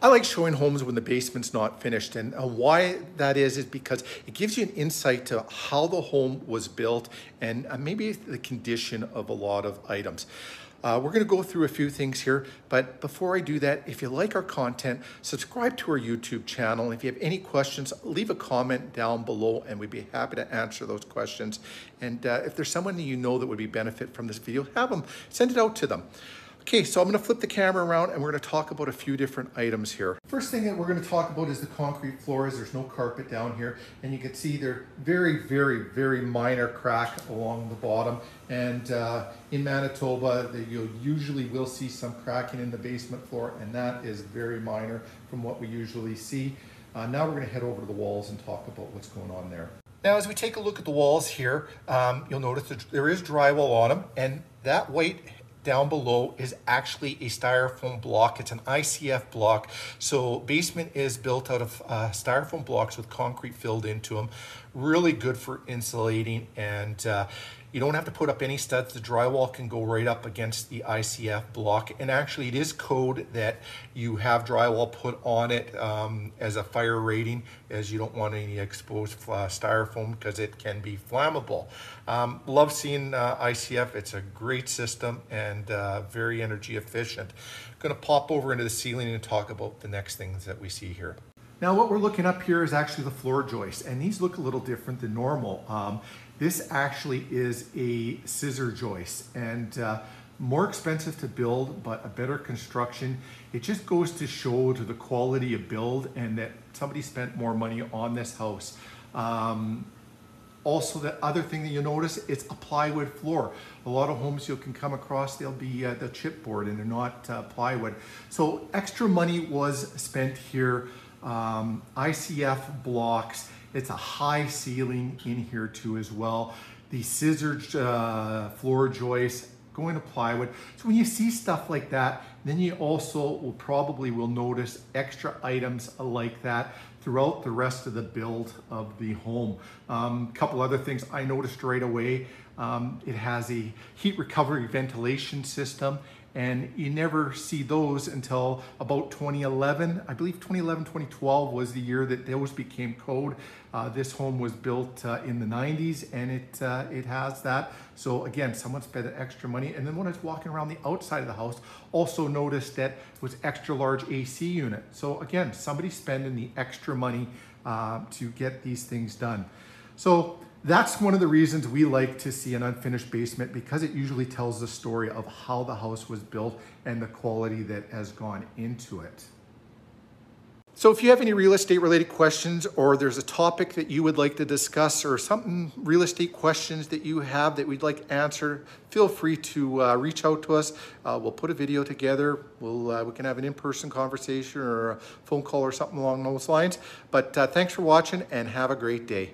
I like showing homes when the basement's not finished and uh, why that is is because it gives you an insight to how the home was built and uh, maybe the condition of a lot of items. Uh, we're going to go through a few things here, but before I do that, if you like our content, subscribe to our YouTube channel. If you have any questions, leave a comment down below and we'd be happy to answer those questions. And uh, if there's someone that you know that would be benefit from this video, have them, send it out to them. Okay, so I'm gonna flip the camera around and we're gonna talk about a few different items here. First thing that we're gonna talk about is the concrete floors. There's no carpet down here. And you can see they're very, very, very minor crack along the bottom. And uh, in Manitoba, you usually will see some cracking in the basement floor and that is very minor from what we usually see. Uh, now we're gonna head over to the walls and talk about what's going on there. Now, as we take a look at the walls here, um, you'll notice that there is drywall on them, and that white down below is actually a styrofoam block. It's an ICF block. So basement is built out of uh, styrofoam blocks with concrete filled into them. Really good for insulating and uh, you don't have to put up any studs. The drywall can go right up against the ICF block. And actually it is code that you have drywall put on it um, as a fire rating as you don't want any exposed styrofoam because it can be flammable. Um, love seeing uh, ICF. It's a great system and uh, very energy efficient. Going to pop over into the ceiling and talk about the next things that we see here. Now what we're looking up here is actually the floor joists and these look a little different than normal. Um, this actually is a scissor joist and uh, more expensive to build, but a better construction. It just goes to show to the quality of build and that somebody spent more money on this house. Um, also, the other thing that you notice, it's a plywood floor. A lot of homes you can come across, they'll be uh, the chipboard and they're not uh, plywood. So extra money was spent here. Um, ICF blocks it's a high ceiling in here too as well. The scissored uh, floor joists going to plywood. So when you see stuff like that, then you also will probably will notice extra items like that throughout the rest of the build of the home. A um, couple other things I noticed right away. Um, it has a heat recovery ventilation system and you never see those until about 2011. I believe 2011, 2012 was the year that those became code. Uh, this home was built uh, in the 90s and it, uh, it has that. So again, someone spent extra money. And then when I was walking around the outside of the house, also noticed that it was extra large AC unit. So again, somebody spending the extra money uh, to get these things done. So that's one of the reasons we like to see an unfinished basement because it usually tells the story of how the house was built and the quality that has gone into it. So if you have any real estate related questions or there's a topic that you would like to discuss or something real estate questions that you have that we'd like answered, feel free to uh, reach out to us. Uh, we'll put a video together. We'll, uh, we can have an in-person conversation or a phone call or something along those lines. But uh, thanks for watching and have a great day.